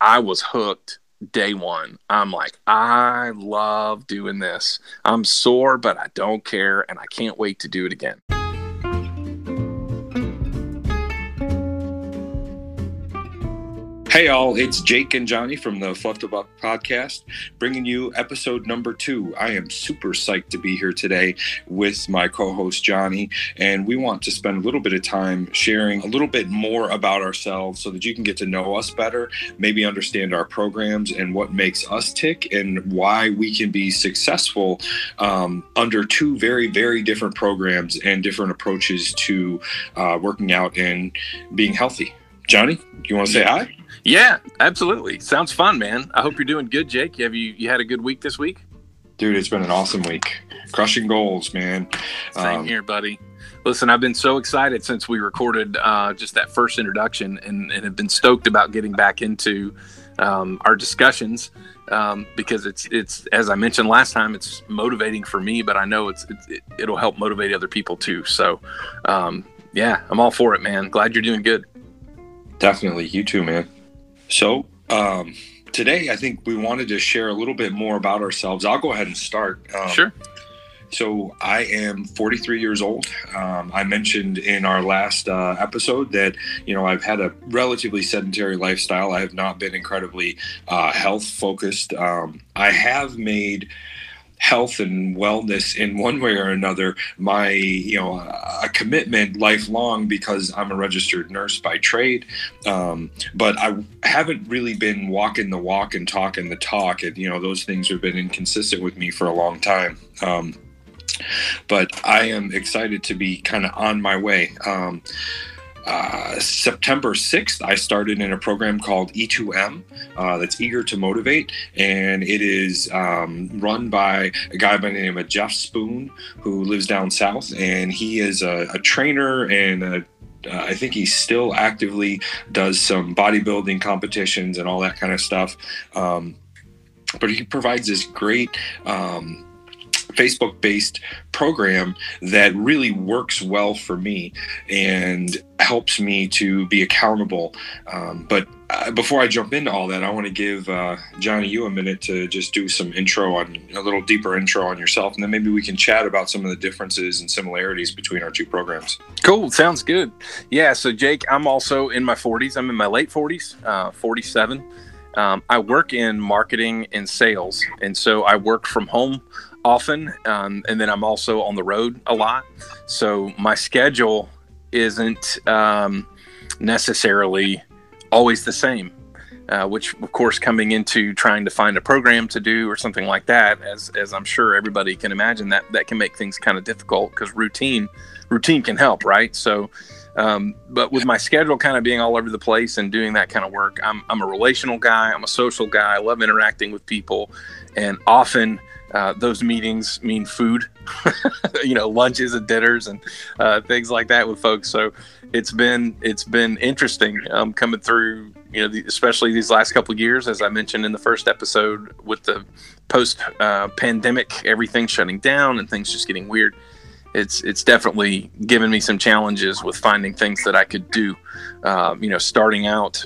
I was hooked day one. I'm like, I love doing this. I'm sore, but I don't care, and I can't wait to do it again. Hey, all, it's Jake and Johnny from the Fluff to Buff podcast, bringing you episode number two. I am super psyched to be here today with my co host, Johnny, and we want to spend a little bit of time sharing a little bit more about ourselves so that you can get to know us better, maybe understand our programs and what makes us tick, and why we can be successful um, under two very, very different programs and different approaches to uh, working out and being healthy. Johnny, you want to say hi? Yeah, absolutely. Sounds fun, man. I hope you're doing good, Jake. Have you you had a good week this week? Dude, it's been an awesome week. Crushing goals, man. Same um, here, buddy. Listen, I've been so excited since we recorded uh, just that first introduction, and, and have been stoked about getting back into um, our discussions um, because it's it's as I mentioned last time, it's motivating for me, but I know it's, it's it, will help motivate other people too. So, um, yeah, I'm all for it, man. Glad you're doing good. Definitely, you too, man. So, um, today I think we wanted to share a little bit more about ourselves. I'll go ahead and start. Um, sure. So, I am 43 years old. Um, I mentioned in our last uh, episode that, you know, I've had a relatively sedentary lifestyle. I have not been incredibly uh, health focused. Um, I have made health and wellness in one way or another my you know a commitment lifelong because i'm a registered nurse by trade. Um, but i haven't really been walking the walk and talking the talk and you know those things have been inconsistent with me for a long time. Um, but i am excited to be kind of on my way. Um, uh, September 6th, I started in a program called E2M uh, that's eager to motivate. And it is um, run by a guy by the name of Jeff Spoon, who lives down south. And he is a, a trainer and a uh, I think he still actively does some bodybuilding competitions and all that kind of stuff. Um, but he provides this great um, Facebook based program that really works well for me and helps me to be accountable. Um, but uh, before I jump into all that, I want to give uh, Johnny you a minute to just do some intro on a little deeper intro on yourself, and then maybe we can chat about some of the differences and similarities between our two programs. Cool, sounds good. Yeah, so Jake, I'm also in my 40s. I'm in my late 40s, uh, 47. Um, I work in marketing and sales, and so I work from home often, um, and then I'm also on the road a lot. So my schedule isn't um, necessarily always the same. Uh, which, of course, coming into trying to find a program to do or something like that, as as I'm sure everybody can imagine, that that can make things kind of difficult because routine routine can help, right? So. Um, but with my schedule kind of being all over the place and doing that kind of work, I'm, I'm a relational guy. I'm a social guy. I love interacting with people. And often uh, those meetings mean food, you know, lunches and dinners and uh, things like that with folks. So it's been it's been interesting um, coming through, you know, the, especially these last couple years, as I mentioned in the first episode, with the post uh, pandemic, everything shutting down and things just getting weird. It's it's definitely given me some challenges with finding things that I could do. Um, you know, starting out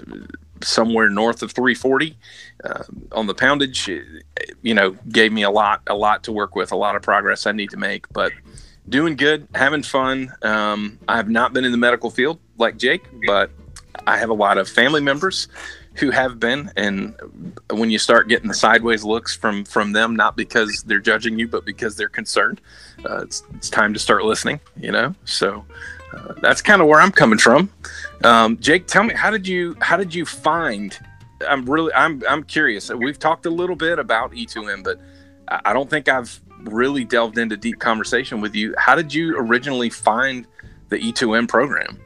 somewhere north of 340 uh, on the poundage you know gave me a lot a lot to work with a lot of progress i need to make but doing good having fun. Um, i have not been in the medical field like jake but i have a lot of family members who have been and when you start getting the sideways looks from from them not because they're judging you but because they're concerned uh, it's, it's time to start listening you know? So uh, that's kind of where i'm coming from um, Jake, tell me how did you how did you find? I'm really I'm I'm curious. We've talked a little bit about E2M, but I don't think I've really delved into deep conversation with you. How did you originally find the E2M program?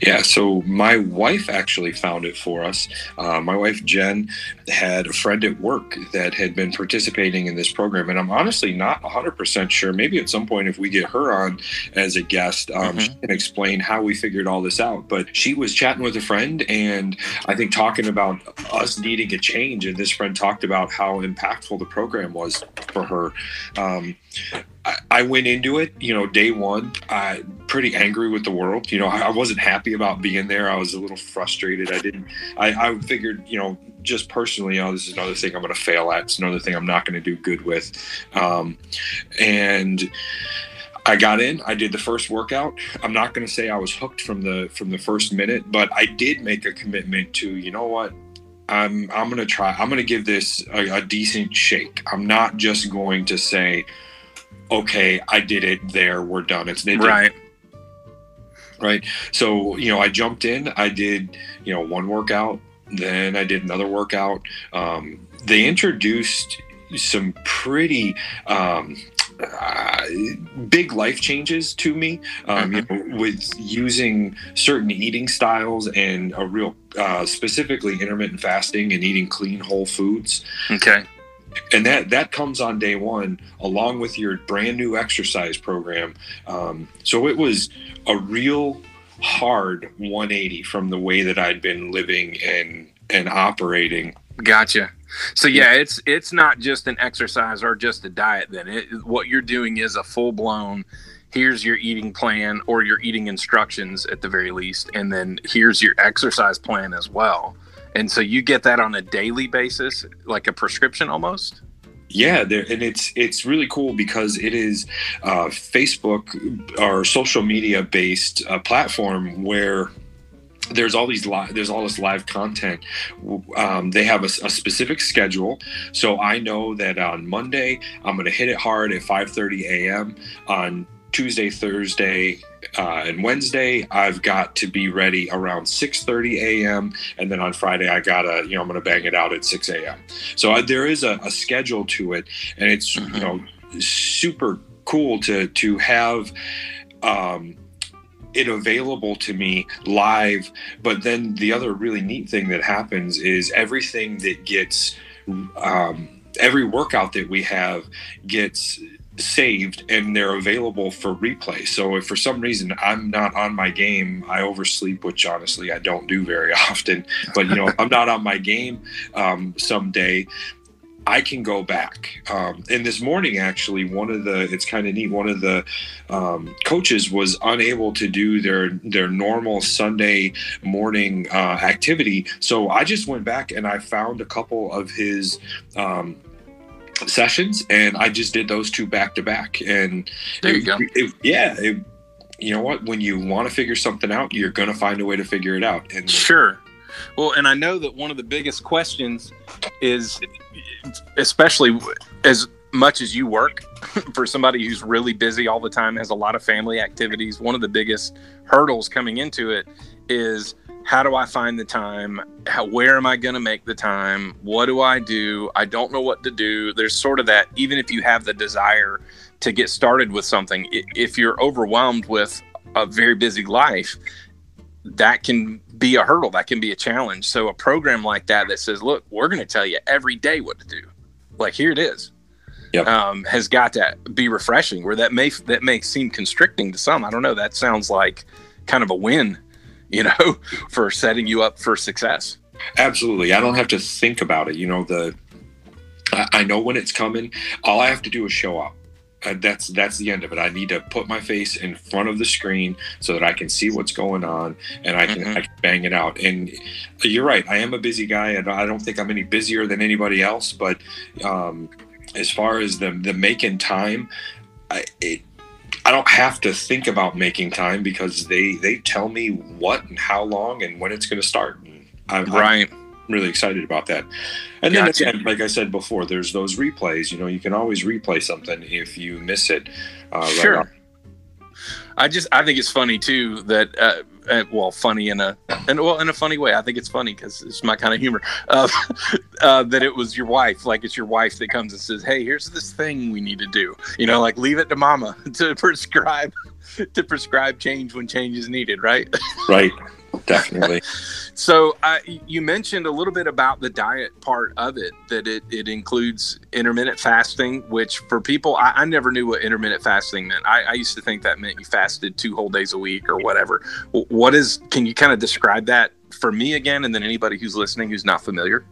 Yeah, so my wife actually found it for us. Uh, my wife Jen had a friend at work that had been participating in this program, and I'm honestly not 100% sure. Maybe at some point, if we get her on as a guest, um, mm-hmm. she can explain how we figured all this out. But she was chatting with a friend, and I think talking about us needing a change, and this friend talked about how impactful the program was for her. Um, I, I went into it, you know, day one. I pretty angry with the world. You know, I, I, wasn't happy about being there. I was a little frustrated. I didn't. I, I figured, you know, just personally, you know, this is another thing I'm going to fail at. It's another thing I'm not going to do good with. Um, and I got in. I did the first workout. I'm not going to say I was hooked from the from the first minute, but I did make a commitment to. You know what? I'm I'm gonna try. I'm gonna give this a, a, decent shake. I'm not just going to say, okay, I did it. There, we're done. It's right. Right. So you know, I jumped in. I did you know one workout. Then I did another workout. Um, they introduced some pretty um, uh, big life changes to me um, you mm-hmm. know, with using certain eating styles and a real uh, specifically intermittent fasting and eating clean whole foods okay and that that comes on day one along with your brand new exercise program um, so it was a real hard 180 from the way that i'd been living and and operating gotcha so yeah, it's it's not just an exercise or just a diet. Then it, what you're doing is a full blown. Here's your eating plan or your eating instructions at the very least, and then here's your exercise plan as well. And so you get that on a daily basis, like a prescription almost. Yeah, and it's it's really cool because it is uh, Facebook or social media based uh, platform where there's all these live there's all this live content um, they have a, a, specific schedule so i know that on monday i'm going to hit it hard at 5.30 a.m on tuesday thursday uh, and wednesday i've got to be ready around 6.30 a.m and then on friday i gotta you know i'm going to bang it out at 6 a.m so uh, there is a, a, schedule to it and it's mm-hmm. you know super cool to to have um, it available to me live. But then the other really neat thing that happens is everything that gets, um, every workout that we have gets saved and they're available for replay. So if for some reason I'm not on my game, I oversleep, which honestly I don't do very often. But you know, I'm not on my game um, someday. I can go back. Um, and this morning, actually, one of the it's kind of neat. One of the um, coaches was unable to do their their normal Sunday morning uh, activity, so I just went back and I found a couple of his. Um, sessions and i just did those two back to back. And there you it, go. it, yeah it, you know what? When you want to figure something out you're going to find a way to figure it out. And sure. Well, and I know that one of the biggest questions is, especially as much as you work for somebody who's really busy all the time, has a lot of family activities, one of the biggest hurdles coming into it is how do I find the time? How, where am I going to make the time? What do I do? I don't know what to do. There's sort of that, even if you have the desire to get started with something, if you're overwhelmed with a very busy life, that can be a hurdle that can be a challenge so a program like that that says look we're going to tell you every day what to do like here it is yep. um, has got to be refreshing where that may that may seem constricting to some i don't know that sounds like kind of a win you know for setting you up for success absolutely i don't have to think about it you know the I know when it's coming all i have to do is show up uh, that's that's the end of it. I need to put my face in front of the screen so that I can see what's going on and I can, mm-hmm. I can bang it out. And you're right. I am a busy guy, and I don't think I'm any busier than anybody else. But um, as far as the the making time, I it, I don't have to think about making time because they they tell me what and how long and when it's going to start. I'm, right. I'm, really excited about that. And then again, like I said before, there's those replays. You know, you can always replay something if you miss it. Uh, sure. Right I just I think it's funny too that uh, uh, well funny in a and well in a funny way. I think it's funny because it's my kind of humor. Uh, uh, that it was your wife like it's your wife that comes and says hey here's this thing we need to do. You know like leave it to mama to prescribe to prescribe change when change is needed right? Right definitely. so uh, you mentioned a little bit about the diet part of it, that it, it includes intermittent fasting, which for people, I, I never knew what intermittent fasting meant. I, I, used to think that meant you fasted two whole days a week or whatever. What is, can you kind of describe that for me again, and then anybody who's listening who's not familiar?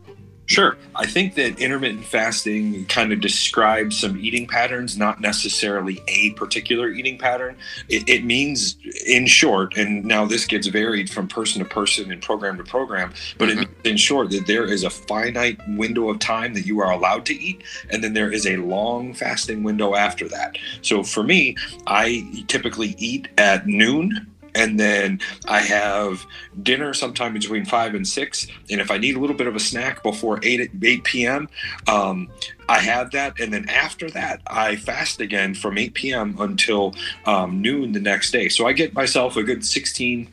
Sure. I think that intermittent fasting kind of describes some eating patterns, not necessarily a particular eating pattern. It, it, means, in short, and now this gets varied from person to person and program to program, but mm-hmm. it means, in short, that there is a finite window of time that you are allowed to eat, and then there is a long fasting window after that. So for me, I typically eat at noon and then I have dinner sometime between five and six. And if I need a little bit of a snack before eight eight p.m., um, I have that. And then after that, I fast again from eight p.m. until um, noon the next day. So I get myself a good sixteen.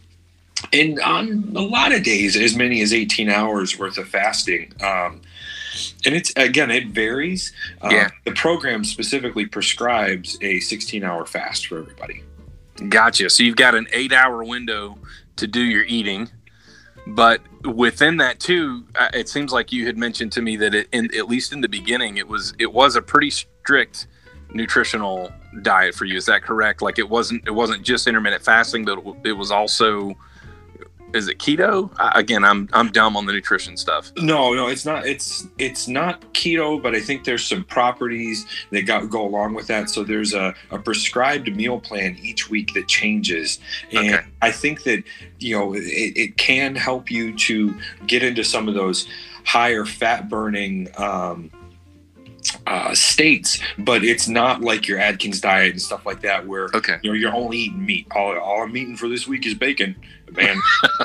And on a lot of days, as many as 18 hours worth of fasting. Um, and it's again it varies uh, yeah. the program specifically prescribes a 16 hour fast for everybody Gotcha. So you've got an eight hour window to do your eating. But within that too, uh, it seems like you had mentioned to me that it, in, at least in the beginning, it was it was a pretty strict nutritional diet for you. Is that correct? Like it wasn't it wasn't just intermittent fasting, but it was also is it keto? Again, I'm I'm dumb on the nutrition stuff. No, no, it's not. It's it's not keto, but I think there's some properties that got, go along with that. So there's a, a prescribed meal plan each week that changes, and okay. I think that you know it, it can help you to get into some of those higher fat burning. Um, uh, states, but it's not like your Atkins diet and stuff like that, where okay. you know you're only eating meat. All, all I'm eating for this week is bacon, man.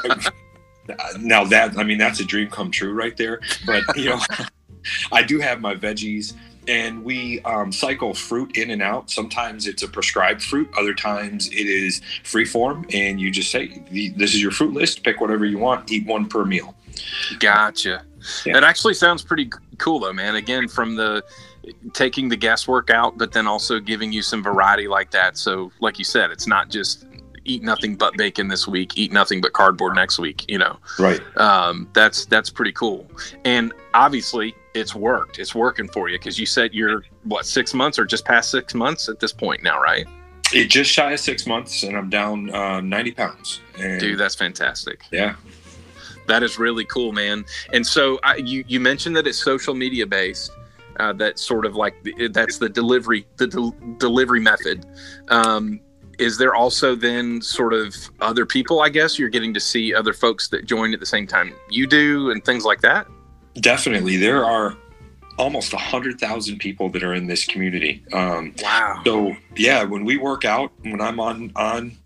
now that I mean that's a dream come true right there. But you know, I do have my veggies, and we um, cycle fruit in and out. Sometimes it's a prescribed fruit, other times it is free form, and you just say, "This is your fruit list. Pick whatever you want. Eat one per meal." Gotcha. Yeah. That actually sounds pretty cool, though, man. Again, from the taking the guesswork out, but then also giving you some variety like that. So, like you said, it's not just eat nothing but bacon this week, eat nothing but cardboard next week. You know, right? Um, that's that's pretty cool. And obviously, it's worked. It's working for you because you said you're what six months or just past six months at this point now, right? It just shy of six months, and I'm down uh, ninety pounds. And Dude, that's fantastic. Yeah, that is really cool, man. And so I, you you mentioned that it's social media based. Uh, that's sort of like the, that's the delivery the delivery method. Um, is there also then sort of other people? I guess you're getting to see other folks that join at the same time you do and things like that. Definitely, there are almost a hundred thousand people that are in this community. Um, wow. So yeah, when we work out, when I'm on on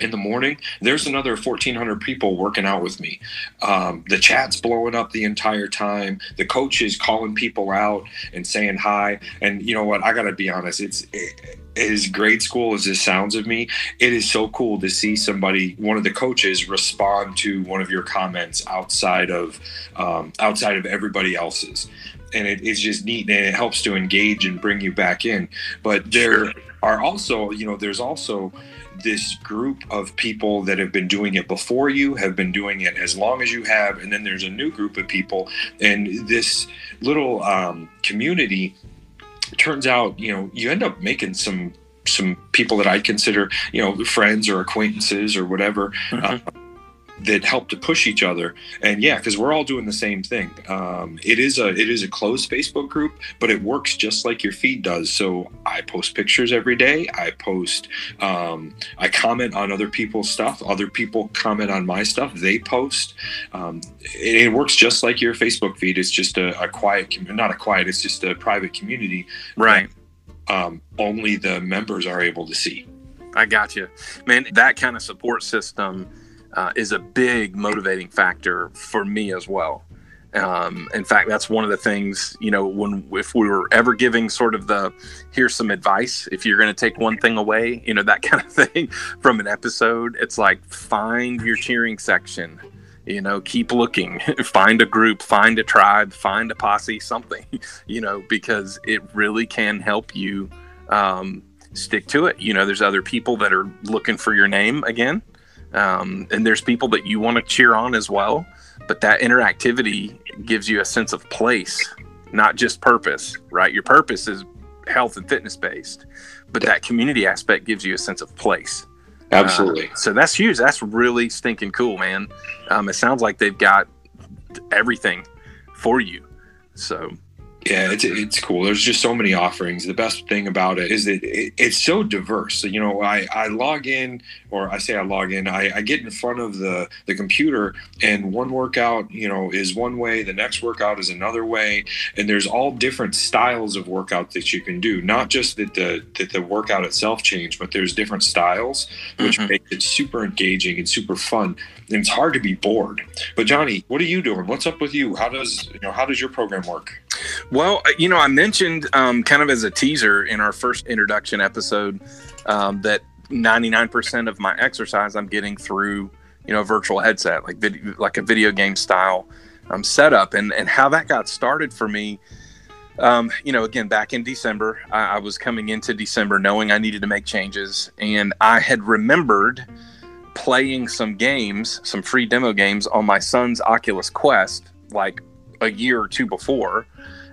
in the morning, there's another 1,400 people working out with me. Um, the chat's blowing up the entire time. The coach is calling people out and saying hi. And you know what? I got to be honest. It's it, as grade school as this sounds of me, it is so cool to see somebody, one of the coaches, respond to one of your comments outside of um, outside of everybody else's. And it, it's just neat, and it helps to engage and bring you back in. But there are also, you know, there's also this group of people that have been doing it before you, have been doing it as long as you have, and then there's a new group of people, and this little um, community turns out, you know, you end up making some some people that I consider, you know, friends or acquaintances or whatever. Mm-hmm. Uh, that help to push each other. And yeah because we're all doing the same thing. Um, it is a it is a closed facebook group but it works just like your feed does. So i post pictures every day. I post um, i comment on other people's stuff. Other people comment on my stuff. They post. Um, it, it, works just like your facebook feed. It's just a, a quiet not a quiet it's just a private community right. um, only the members are able to see. I got you man that kind of support system uh, is a big motivating factor for me as well. Um, in fact, that's one of the things, you know, when if we were ever giving sort of the here's some advice, if you're going to take one thing away, you know, that kind of thing from an episode, it's like find your cheering section, you know, keep looking, find a group, find a tribe, find a posse, something, you know, because it really can help you um, stick to it. You know, there's other people that are looking for your name again um, and there's people that you want to cheer on as well. But that interactivity gives you a sense of place, not just purpose, right? Your purpose is health and fitness based, but that community aspect gives you a sense of place. Absolutely. Uh, so that's huge. That's really stinking cool, man. Um, it sounds like they've got everything for you. So yeah, it's it's cool. There's just so many offerings. The best thing about it is that it, it's so diverse. So, you know, I, I log in, or I say I log in. I, I get in front of the the computer, and one workout, you know, is one way. The next workout is another way, and there's all different styles of workout that you can do. Not just that the that the workout itself changed, but there's different styles, which mm-hmm. makes it super engaging and super fun. And it's hard to be bored. But Johnny, what are you doing? What's up with you? How does you know how does your program work? Well, uh, you know, I mentioned um, kind of as a teaser in our first introduction episode um, that 99% of my exercise I'm getting through, you know, a virtual headset, like like a video game style um, setup, and and how that got started for me. Um, you know, again, back in December, I, I was coming into December knowing I needed to make changes, and I had remembered playing some games, some free demo games on my son's Oculus Quest, like a year or two before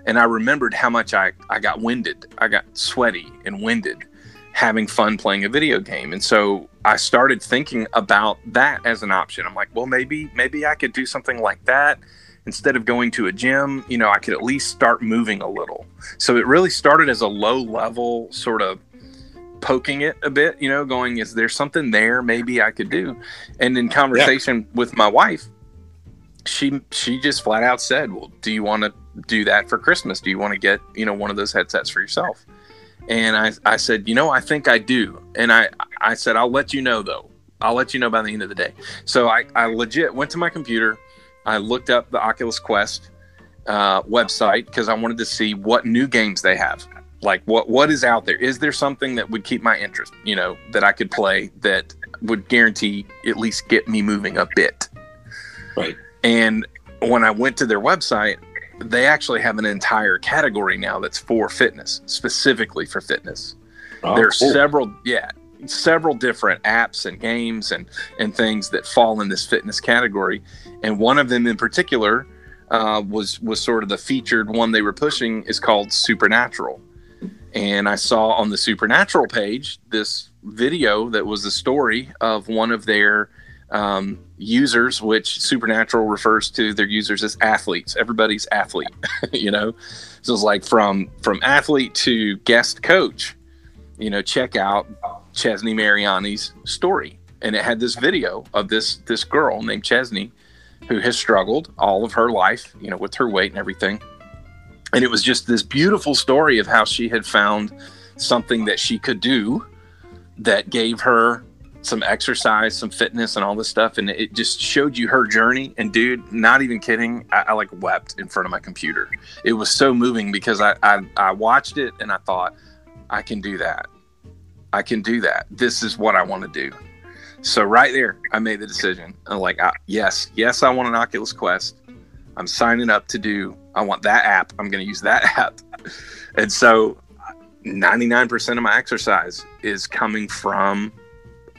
and I remembered how much I, I got winded. I got sweaty and winded having fun playing a video game. And so I started thinking about that as an option. I'm like, well, maybe maybe I could do something like that instead of going to a gym, you know, I could at least start moving a little. So it really started as a low level sort of poking it a bit, you know, going, is there something there maybe I could do? And in conversation yeah. with my wife, she she just flat out said, "Well, do you want to do that for Christmas? Do you want to get, you know, one of those headsets for yourself? And I, I said, you know, I think I do. And I, I said, I'll let you know though. I'll let you know by the end of the day. So I, I legit went to my computer. I looked up the Oculus Quest uh, website because I wanted to see what new games they have. Like what what is out there? Is there something that would keep my interest? You know, that I could play that would guarantee at least get me moving a bit. Right. And when I went to their website, they actually have an entire category now that's for fitness, specifically for fitness. Oh, there are cool. several, yeah, several different apps and games and and things that fall in this fitness category, and one of them in particular uh, was was sort of the featured one they were pushing is called Supernatural, and I saw on the Supernatural page this video that was the story of one of their um, users, which Supernatural refers to their users as athletes. Everybody's athlete, you know. So it's like from from athlete to guest coach. You know, check out Chesney Mariani's story, and it had this video of this this girl named Chesney who has struggled all of her life, you know, with her weight and everything. And it was just this beautiful story of how she had found something that she could do that gave her some exercise, some fitness, and all this stuff, and it just showed you her journey. And dude, not even kidding, I, I like wept in front of my computer. It was so moving because I, I I watched it and I thought, I can do that. I can do that. This is what I want to do. So right there, I made the decision. I'm like, I, yes, yes, I want an Oculus Quest. I'm signing up to do. I want that app. I'm going to use that app. And so, 99% of my exercise is coming from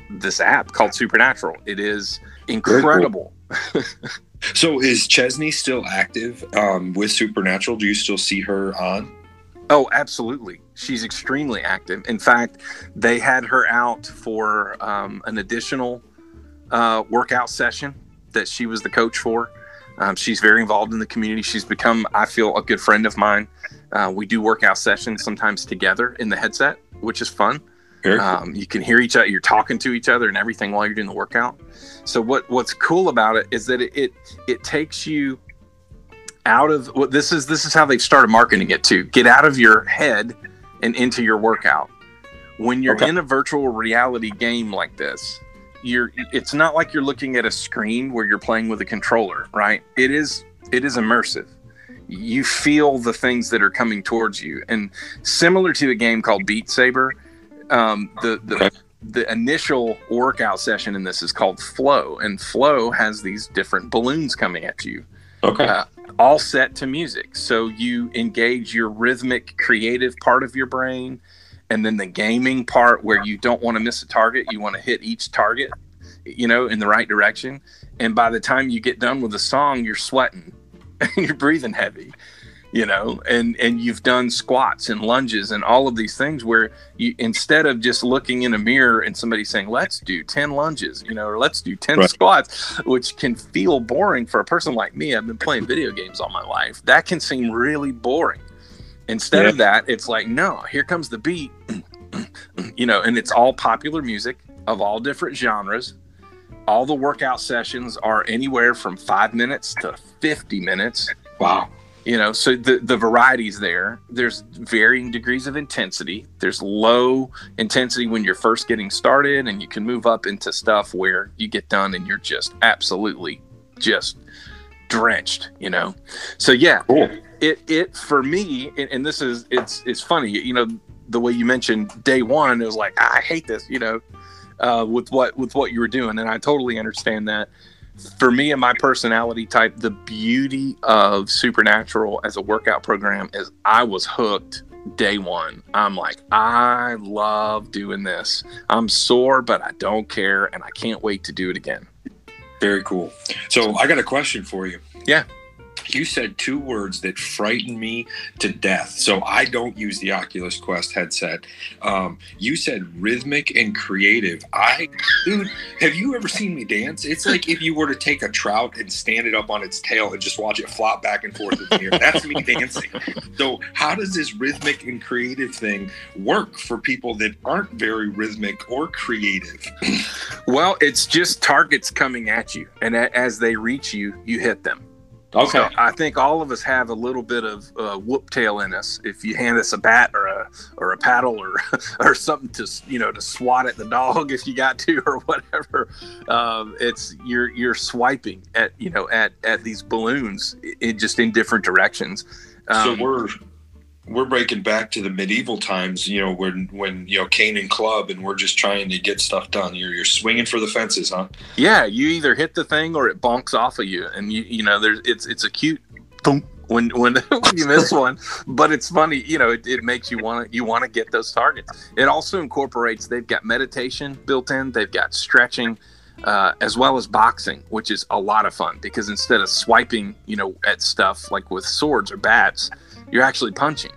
this app called Supernatural. It is incredible. Cool. so is Chesney still active um, with Supernatural? Do you still see her on? Oh, absolutely. She's extremely active. In fact, they had her out for um, an additional uh, workout session that she was the coach for. Um, she's very involved in the community. She's become, I feel, a good friend of mine. Uh, we do workout sessions sometimes together in the headset, which is fun. Um, you can hear each other. You're talking to each other and everything while you're doing the workout. So what what's cool about it is that it it, it takes you out of what this is. This is how they've started marketing it to get out of your head and into your workout. When you're okay. in a virtual reality game like this, you're it's not like you're looking at a screen where you're playing with a controller, right? It is it is immersive you feel the things that are coming towards you. And similar to a game called Beat Saber, um, the the the initial workout session in this is called flow, and flow has these different balloons coming at you. Okay. Uh, all set to music. So you engage your rhythmic, creative part of your brain, and then the gaming part where you don't want to miss a target. You want to hit each target, you know, in the right direction. And by the time you get done with the song, you're sweating, and you're breathing heavy. You know and and you've done squats and lunges and all of these things where you instead of just looking in a mirror and somebody saying let's do 10 lunges you know or let's do 10 right. squats which can feel boring for a person like me i've been playing video games all my life that can seem really boring instead yeah. of that it's like no here comes the beat you know and it's all popular music of all different genres all the workout sessions are anywhere from five minutes to 50 minutes wow you know so the the varieties there. There's varying degrees of intensity. There's low intensity when you're first getting started and you can move up into stuff where you get done and you're just absolutely just drenched you know? So yeah cool. it it for me and, and this is it's it's funny you know the way you mentioned day one it was like i hate this you know uh, with what with what you were doing and i totally understand that for me and my personality type, the beauty of Supernatural as a workout program is I was hooked day one. I'm like, I love doing this. I'm sore, but I don't care, and I can't wait to do it again. Very cool. So I got a question for you. Yeah you said two words that frighten me to death. So I don't use the Oculus Quest headset. Um, you said rhythmic and creative. I, dude, have you ever seen me dance? It's like if you were to take a trout and stand it up on its tail and just watch it flop back and forth in the air. That's me dancing. So how does this rhythmic and creative thing work for people that aren't very rhythmic or creative? Well, it's just targets coming at you, and as they reach you, you hit them. Okay. So I think all of us have a little bit of uh, whoop tail in us. If you hand us a bat or a or a paddle or or something to you know to swat at the dog if you got to or whatever, um, it's you're you're swiping at you know at at these balloons in just in different directions. Um, so we're we're breaking back to the medieval times, you know, when when you know Cane and club, and we're just trying to get stuff done. You're you're swinging for the fences, huh? Yeah, you either hit the thing or it bonks off of you, and you you know there's it's it's a cute when when, when you miss one, but it's funny, you know, it, it makes you want to you want to get those targets. It also incorporates they've got meditation built in, they've got stretching. Uh, as well as boxing, which is a lot of fun because instead of swiping, you know, at stuff like with swords or bats, you're actually punching.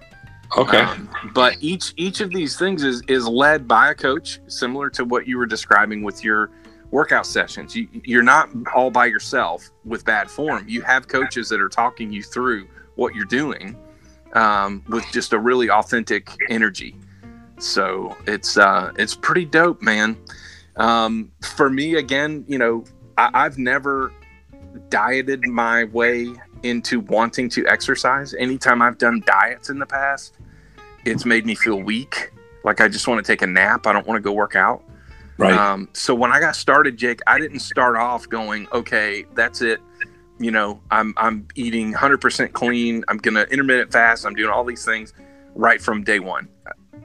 Okay. Um, but each each of these things is is led by a coach, similar to what you were describing with your workout sessions. You, you're not all by yourself with bad form. You have coaches that are talking you through what you're doing um, with just a really authentic energy. So it's uh, it's pretty dope, man. Um, for me, again, you know, I, I've never dieted my way into wanting to exercise. Anytime I've done diets in the past, it's made me feel weak. Like I just want to take a nap. I don't want to go work out. Right. Um, so when I got started, Jake, I didn't start off going, okay, that's it. You know, I'm I'm eating 100% clean. I'm gonna intermittent fast. I'm doing all these things right from day one.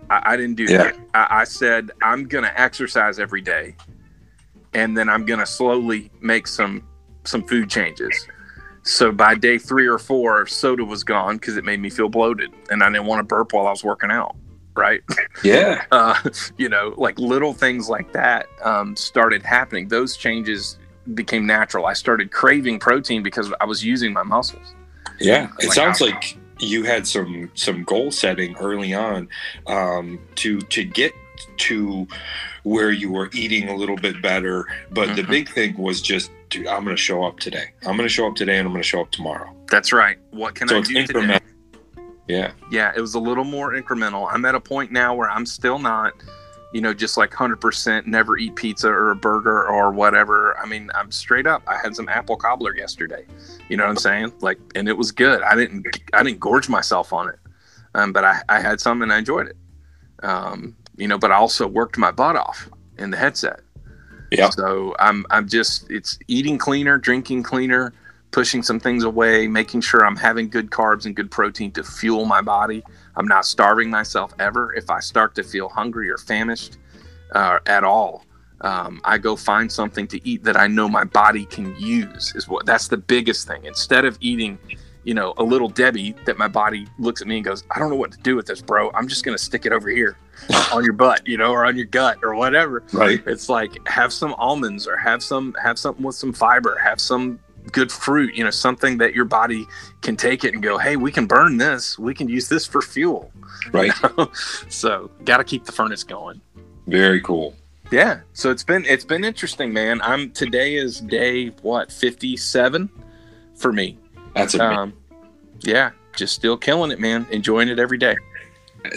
I, I didn't do yeah. that. I, I said I'm gonna exercise every day, and then I'm gonna slowly make some some food changes. So by day three or four, soda was gone because it made me feel bloated, and I didn't want to burp while I was working out. Right? Yeah. uh, you know, like little things like that um, started happening. Those changes became natural. I started craving protein because I was using my muscles. Yeah, it like, sounds like you had some some goal setting early on um, to to get to where you were eating a little bit better. But mm-hmm. the big thing was just dude, I'm going to show up today. I'm going to show up today and I'm going to show up tomorrow. That's right. What can so I do today? Yeah. Yeah, it was a little more incremental. I'm at a point now where I'm still not, you know, just like 100% never eat pizza or a burger or whatever. I mean, I'm straight up. I had some apple cobbler yesterday. You know what I'm saying? Like, and it was good. I didn't, I didn't gorge myself on it, um, but I, I had some and I enjoyed it. Um, you know, but I also worked my butt off in the headset. Yeah. So I'm I'm just it's eating cleaner, drinking cleaner, pushing some things away, making sure I'm having good carbs and good protein to fuel my body. I'm not starving myself ever. If I start to feel hungry or famished uh, at all, um, I go find something to eat that I know my body can use. Is what that's the biggest thing. Instead of eating you know, a little Debbie that my body looks at me and goes, I don't know what to do with this, bro. I'm just going to stick it over here on your butt, you know, or on your gut or whatever. Right. It's like have some almonds or have some, have something with some fiber, have some good fruit, you know, something that your body can take it and go, hey, we can burn this. We can use this for fuel. Right. You know? so got to keep the furnace going. Very cool. Yeah. So it's been it's been interesting, man. I'm today is day what 57 for me. That's amazing. Um, yeah, just still killing it, man. Enjoying it every day.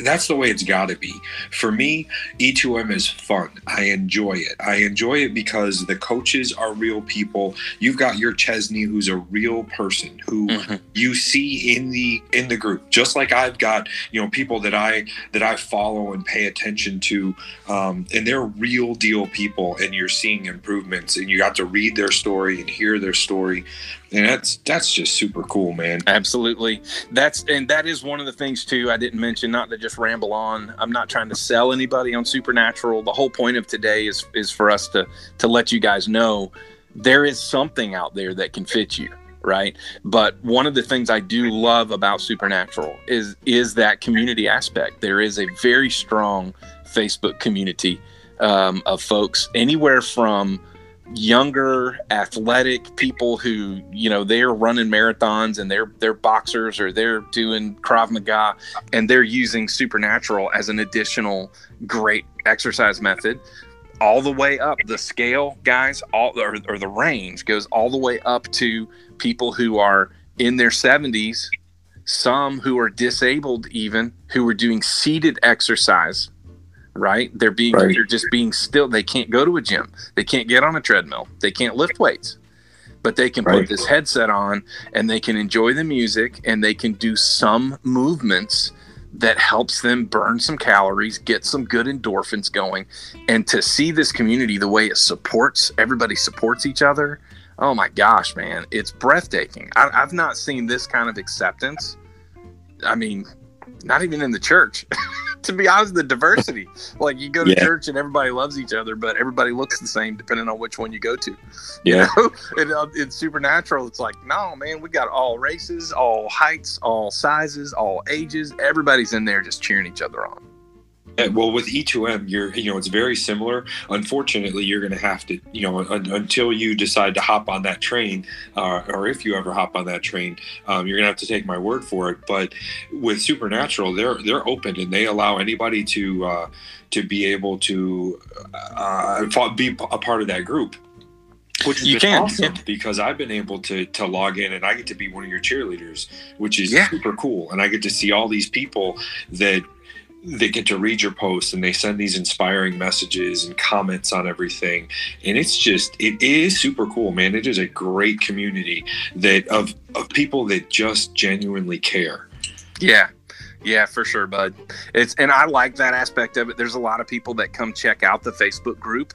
That's the way it's got to be. For me, E2M is fun. I enjoy it. I enjoy it because the coaches are real people. You've got your Chesney, who's a real person who Mhm. you see in the in the group. Just like I've got, you know, people that I that I follow and pay attention to, um, and they're real deal people. And you're seeing improvements, and you got to read their story and hear their story, and that's that's just super cool, man. Absolutely. That's and that is one of the things too I didn't mention, not to just ramble on. I'm not trying to sell anybody on supernatural. The whole point of today is is for us to to let you guys know there is something out there that can fit you, right? But one of the things I do love about supernatural is is that community aspect. There is a very strong Facebook community um, of folks anywhere from younger athletic people who you know they're running marathons and they're they're boxers or they're doing krav maga and they're using supernatural as an additional great exercise method. All the way up the scale guys all or, or the range goes all the way up to people who are in their 70s some who are disabled even who are doing seated exercise right? They're being Right. they're just being still they can't go to a gym. They can't get on a treadmill. They can't lift weights. But they can Right. put this headset on and they can enjoy the music and they can do some movements that helps them burn some calories get some good endorphins going. And to see this community the way it supports everybody supports each other oh my gosh man it's breathtaking. I, i've not seen this kind of acceptance. I mean not even in the church to be honest the diversity like you go to Yeah. church and everybody loves each other but everybody looks the same depending on which one you go to Yeah. you know? and, uh, in supernatural it's like no man we got all races all heights all sizes all ages everybody's in there just cheering each other on well, with E2M, you're you know it's very similar. Unfortunately, you're going to have to you know un- until you decide to hop on that train, uh, or if you ever hop on that train, um, you're going to have to take my word for it. But with Supernatural, they're they're open and they allow anybody to uh, to be able to uh, be a part of that group. Which You can, awesome because I've been able to to log in and I get to be one of your cheerleaders, which is Yeah. super cool. And I get to see all these people that they get to read your posts and they send these inspiring messages and comments on everything and it's just it is super cool man it is a great community that of of people that just genuinely care Yeah. Yeah, for sure, bud. It's and I like that aspect of it. There's a lot of people that come check out the Facebook group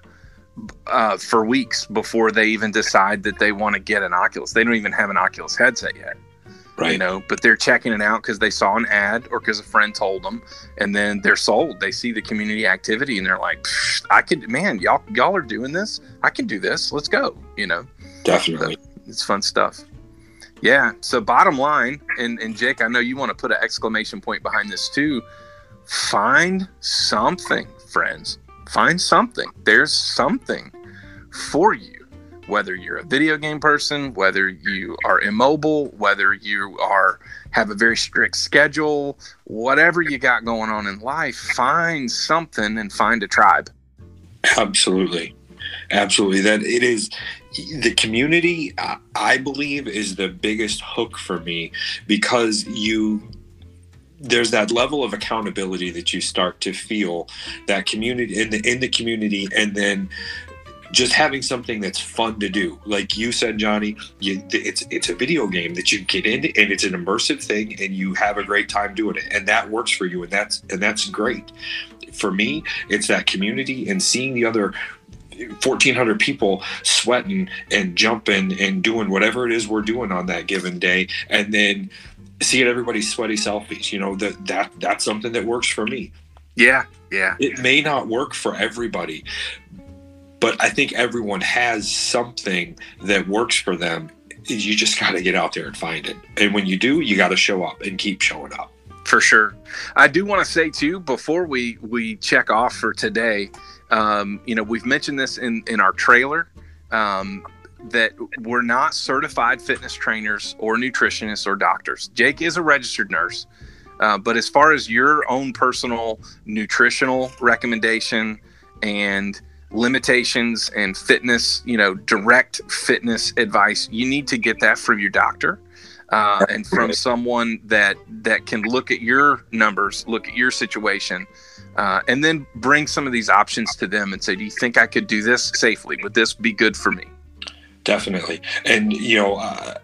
uh, for weeks before they even decide that they want to get an Oculus. They don't even have an Oculus headset yet, you know, but they're checking it out because they saw an ad or because a friend told them, and then they're sold. They see the community activity and they're like, "I could, man, y'all y'all are doing this. I can do this. Let's go." You know definitely it's fun stuff. Yeah. So bottom line, and, and Jake, I know you want to put an exclamation point behind this too. Find something, friends. Find something. There's something for you. Whether you're a video game person, whether you are immobile, whether you are have a very strict schedule, whatever you got going on in life, find something and find a tribe. absolutely absolutely that it is the community I- believe is the biggest hook for me because you there's that level of accountability that you start to feel that community in the in the community and then just having something that's fun to do like you said johnny you, it's it's a video game that you get in and it's an immersive thing and you have a great time doing it and that works for you and that's and that's great for me it's that community and seeing the other 1400 people sweating and jumping and doing whatever it is we're doing on that given day and then seeing everybody's sweaty selfies you know that that that's something that works for me Yeah. Yeah. it may not work for everybody but i think everyone has something that works for them you just got to get out there and find it and when you do you got to show up and keep showing up for sure. I do want to say too before we we check off for today. Um, you know, we've mentioned this in in our trailer. Um, that we're not certified fitness trainers or nutritionists or doctors. Jake is a registered nurse. Uh, but as far as your own personal nutritional recommendation and limitations and fitness, you know, direct fitness advice, you need to get that from your doctor. Uh, and from someone that that can look at your numbers, look at your situation, uh, and then bring some of these options to them and say, "Do you think I could do this safely? Would this be good for me?" Definitely, and you know, uh,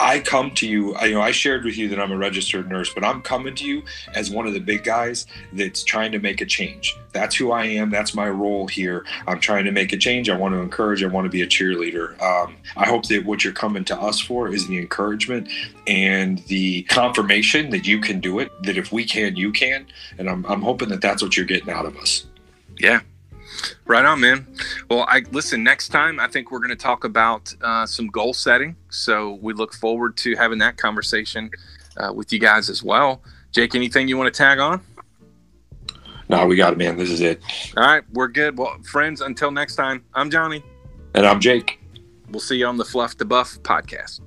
I come to you, you know, I shared with you that I'm a registered nurse, but I'm coming to you as one of the big guys that's trying to make a change. That's who I am. That's my role here. I'm trying to make a change. I want to encourage. I want to be a cheerleader. Um, I hope that what you're coming to us for is the encouragement and the confirmation that you can do it, that if we can, you can. And I'm, I'm hoping that that's what you're getting out of us. Yeah, Right on, man. Well, I listen. Next time, I think we're going to talk about uh, some goal setting. So we look forward to having that conversation uh, with you guys as well. Jake, anything you want to tag on? No, we got it, man. This is it. All right, we're good. Well, friends, until next time, I'm Johnny. And I'm Jake. We'll see you on the Fluff to Buff podcast.